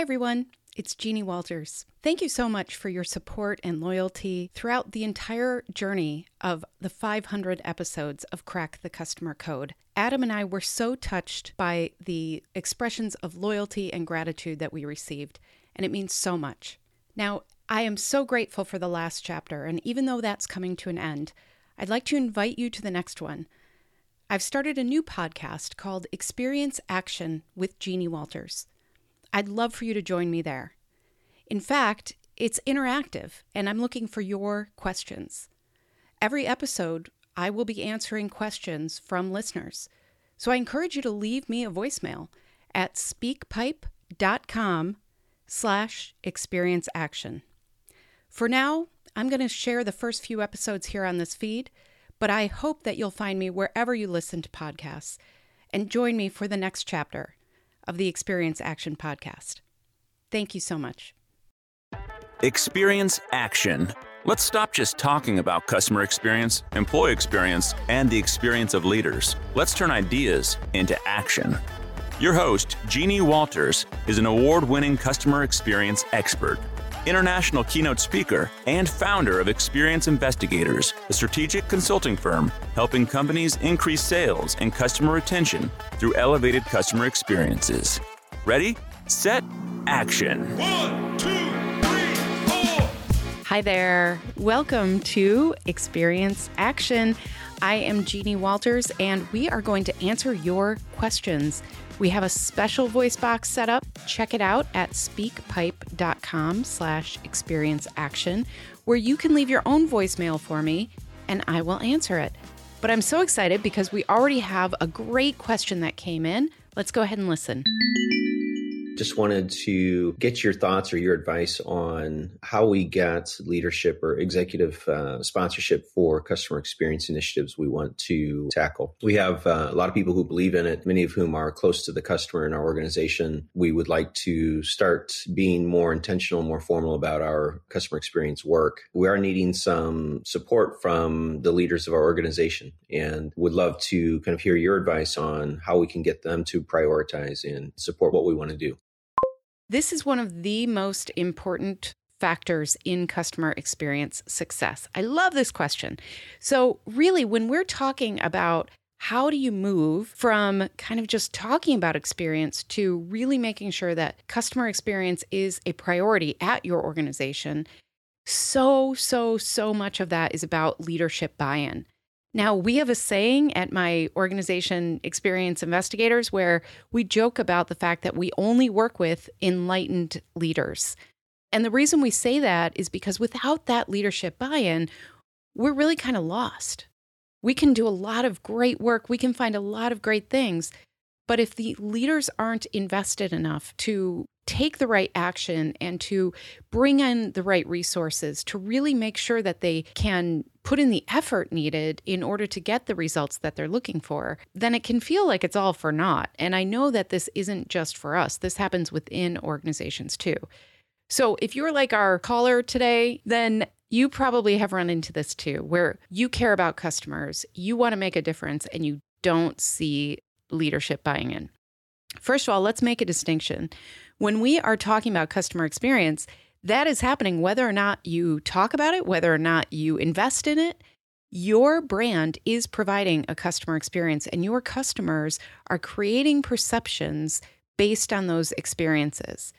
Hi, everyone. It's Jeannie Walters. Thank you so much for your support and loyalty throughout the entire journey of the 500 episodes of Crack the Customer Code. Adam and I were so touched by the expressions of loyalty and gratitude that we received, and it means so much. Now, I am so grateful for the last chapter, and even though that's coming to an end, I'd like to invite you to the next one. I've started a new podcast called Experience Action with Jeannie Walters. I'd love for you to join me there. In fact, it's interactive, and I'm looking for your questions. Every episode, I will be answering questions from listeners. So I encourage you to leave me a voicemail at speakpipe.com slash experience action. For now, I'm going to share the first few episodes here on this feed, but I hope that you'll find me wherever you listen to podcasts and join me for the next chapter of the Experience Action podcast. Thank you so much. Experience Action. Let's stop just talking about customer experience, employee experience, and the experience of leaders. Let's turn ideas into action. Your host, Jeannie Walters, is an award winning customer experience expert international keynote speaker, and founder of Experience Investigators, a strategic consulting firm helping companies increase sales and customer retention through elevated customer experiences. Ready, set, action. One, two, three, four. Hi there. Welcome to Experience Action. I am Jeannie Walters, and we are going to answer your questions. We have a special voice box set up. Check it out at speakpipe.com slash experience action, where you can leave your own voicemail for me and I will answer it. But I'm so excited because we already have a great question that came in. Let's go ahead and listen. Just wanted to get your thoughts or your advice on how we get leadership or executive uh, sponsorship for customer experience initiatives we want to tackle. We have uh, a lot of people who believe in it, many of whom are close to the customer in our organization. We would like to start being more intentional, more formal about our customer experience work. We are needing some support from the leaders of our organization and would love to kind of hear your advice on how we can get them to prioritize and support what we want to do. This is one of the most important factors in customer experience success? I love this question. So, really, when we're talking about how do you move from kind of just talking about experience to really making sure that customer experience is a priority at your organization? So, so, so much of that is about leadership buy in. Now, we have a saying at my organization, Experience Investigators, where we joke about the fact that we only work with enlightened leaders. And the reason we say that is because without that leadership buy in, we're really kind of lost. We can do a lot of great work, we can find a lot of great things, but if the leaders aren't invested enough to take the right action and to bring in the right resources to really make sure that they can put in the effort needed in order to get the results that they're looking for, then it can feel like it's all for naught. And I know that this isn't just for us, this happens within organizations too. So if you're like our caller today, then you probably have run into this too, where you care about customers, you want to make a difference, and you don't see leadership buying in. First of all, let's make a distinction. When we are talking about customer experience, that is happening whether or not you talk about it, whether or not you invest in it. Your brand is providing a customer experience, and your customers are creating perceptions based on those experiences.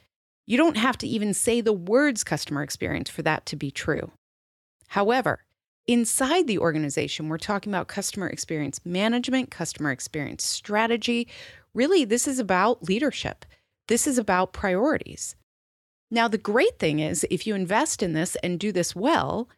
You don't have to even say the words customer experience for that to be true. However, inside the organization, we're talking about customer experience management, customer experience strategy, really, this is about leadership. This is about priorities. Now, the great thing is, if you invest in this and do this well,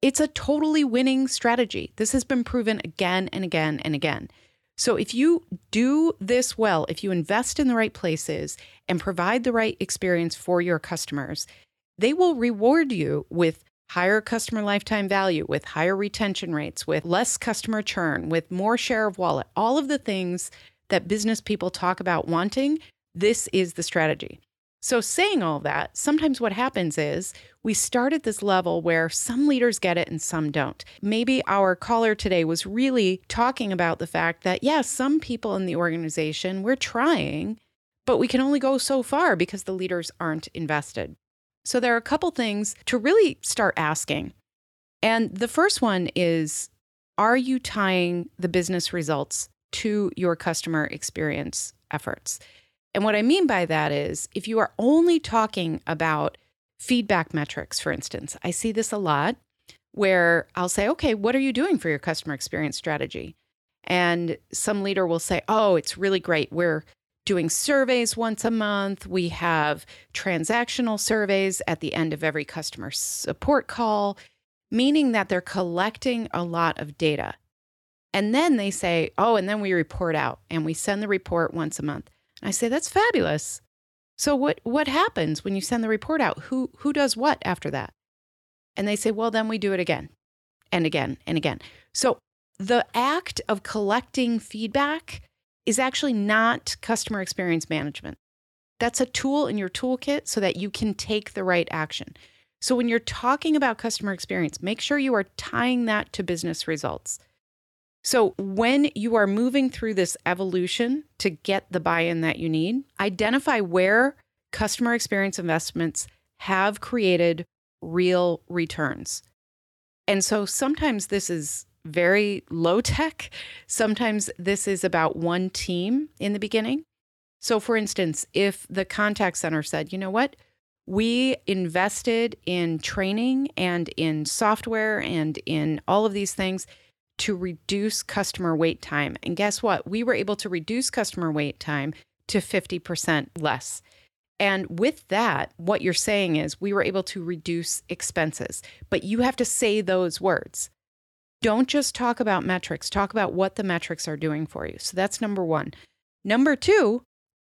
it's a totally winning strategy. This has been proven again and again and again. So, if you do this well, if you invest in the right places and provide the right experience for your customers, they will reward you with higher customer lifetime value, with higher retention rates, with less customer churn, with more share of wallet, all of the things that business people talk about wanting, this is the strategy. So, saying all that, sometimes what happens is we start at this level where some leaders get it and some don't. Maybe our caller today was really talking about the fact that, yes, yeah, some people in the organization, we're trying, but we can only go so far because the leaders aren't invested. So there are a couple things to really start asking. And the first one is Are you tying the business results to your customer experience efforts? And what I mean by that is if you are only talking about feedback metrics, for instance, I see this a lot where I'll say, okay, what are you doing for your customer experience strategy? And some leader will say, oh, it's really great. We're doing surveys once a month. We have transactional surveys at the end of every customer support call, meaning that they're collecting a lot of data. And then they say, oh, and then we report out and we send the report once a month. I say, that's fabulous. So what what happens when you send the report out? Who who does what after that? And they say, well, then we do it again and again and again. So the act of collecting feedback is actually not customer experience management. That's a tool in your toolkit so that you can take the right action. So when you're talking about customer experience, make sure you are tying that to business results. So when you are moving through this evolution to get the buy in that you need, identify where customer experience investments have created real returns. And so sometimes this is very low tech. Sometimes this is about one team in the beginning. So, for instance, if the contact center said, you know what, we invested in training and in software and in all of these things to reduce customer wait time. And guess what? We were able to reduce customer wait time to 50% less. And with that, what you're saying is we were able to reduce expenses, but you have to say those words. Don't just talk about metrics, talk about what the metrics are doing for you. So that's number one. Number two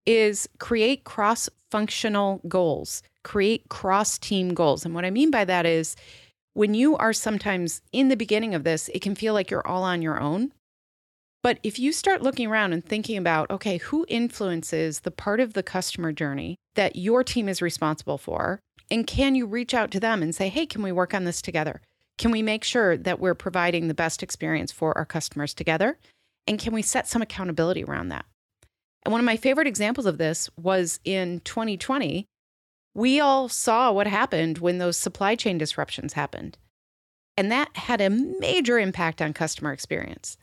is create cross functional goals, create cross team goals. And what I mean by that is when you are sometimes in the beginning of this, it can feel like you're all on your own. But if you start looking around and thinking about, okay, who influences the part of the customer journey that your team is responsible for? And can you reach out to them and say, hey, can we work on this together? Can we make sure that we're providing the best experience for our customers together? And can we set some accountability around that? And one of my favorite examples of this was in 2020. We all saw what happened when those supply chain disruptions happened. And that had a major impact on customer experience.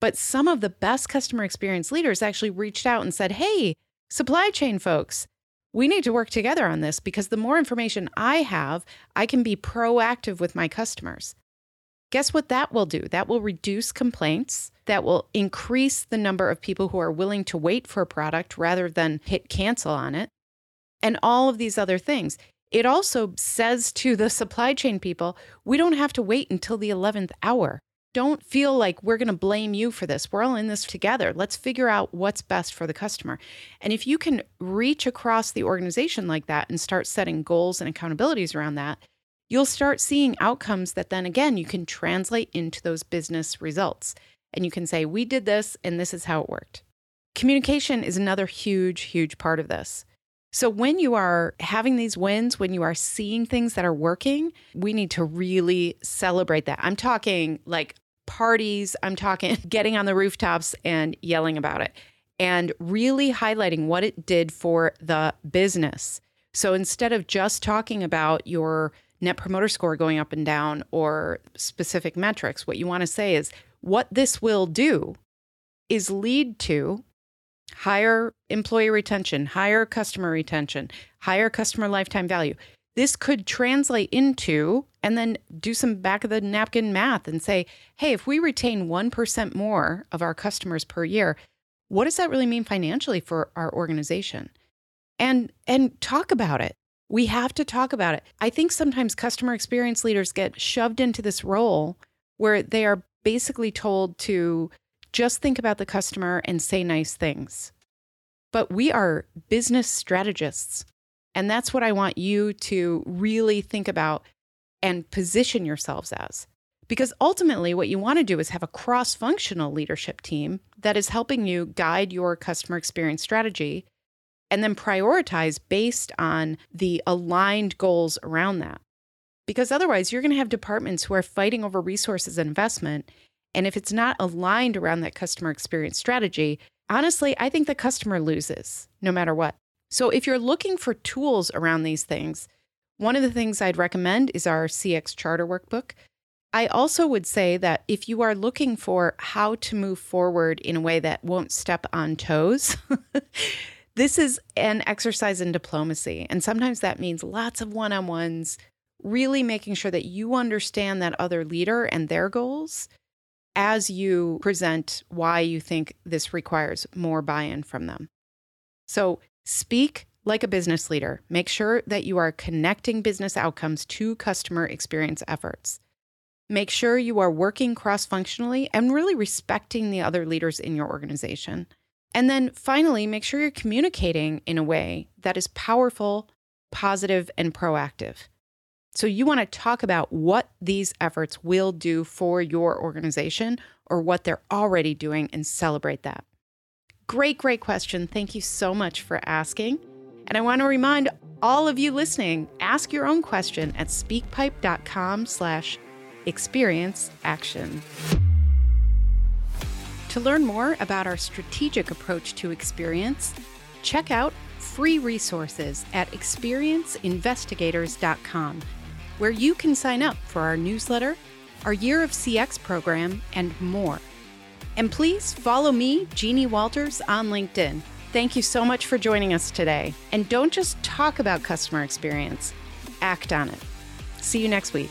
But some of the best customer experience leaders actually reached out and said, Hey, supply chain folks, we need to work together on this because the more information I have, I can be proactive with my customers. Guess what that will do? That will reduce complaints. That will increase the number of people who are willing to wait for a product rather than hit cancel on it. And all of these other things. It also says to the supply chain people, we don't have to wait until the 11th hour don't feel like we're going to blame you for this. We're all in this together. Let's figure out what's best for the customer. And if you can reach across the organization like that and start setting goals and accountabilities around that, you'll start seeing outcomes that then again you can translate into those business results. And you can say, we did this and this is how it worked. Communication is another huge, huge part of this. So, when you are having these wins, when you are seeing things that are working, we need to really celebrate that. I'm talking like parties, I'm talking getting on the rooftops and yelling about it and really highlighting what it did for the business. So, instead of just talking about your net promoter score going up and down or specific metrics, what you want to say is what this will do is lead to higher employee retention, higher customer retention, higher customer lifetime value. This could translate into, and then do some back of the napkin math and say, hey, if we retain 1% more of our customers per year, what does that really mean financially for our organization? And and talk about it. We have to talk about it. I think sometimes customer experience leaders get shoved into this role where they are basically told to just think about the customer and say nice things. But we are business strategists. And that's what I want you to really think about and position yourselves as. Because ultimately, what you want to do is have a cross functional leadership team that is helping you guide your customer experience strategy and then prioritize based on the aligned goals around that. Because otherwise, you're going to have departments who are fighting over resources and investment and if it's not aligned around that customer experience strategy, honestly, I think the customer loses no matter what. So if you're looking for tools around these things, one of the things I'd recommend is our CX Charter Workbook. I also would say that if you are looking for how to move forward in a way that won't step on toes, this is an exercise in diplomacy. And sometimes that means lots of one on ones, really making sure that you understand that other leader and their goals as you present why you think this requires more buy in from them. So speak like a business leader. Make sure that you are connecting business outcomes to customer experience efforts. Make sure you are working cross functionally and really respecting the other leaders in your organization. And then finally, make sure you're communicating in a way that is powerful, positive, and proactive. So, you want to talk about what these efforts will do for your organization or what they're already doing and celebrate that. Great, great question. Thank you so much for asking. And I want to remind all of you listening, ask your own question at speakpipe.com slash experience action. To learn more about our strategic approach to experience, check out free resources at experienceinvestigators.com, where you can sign up for our newsletter, our Year of CX program, and more. And please follow me, Jeannie Walters, on LinkedIn. Thank you so much for joining us today. And don't just talk about customer experience, act on it. See you next week.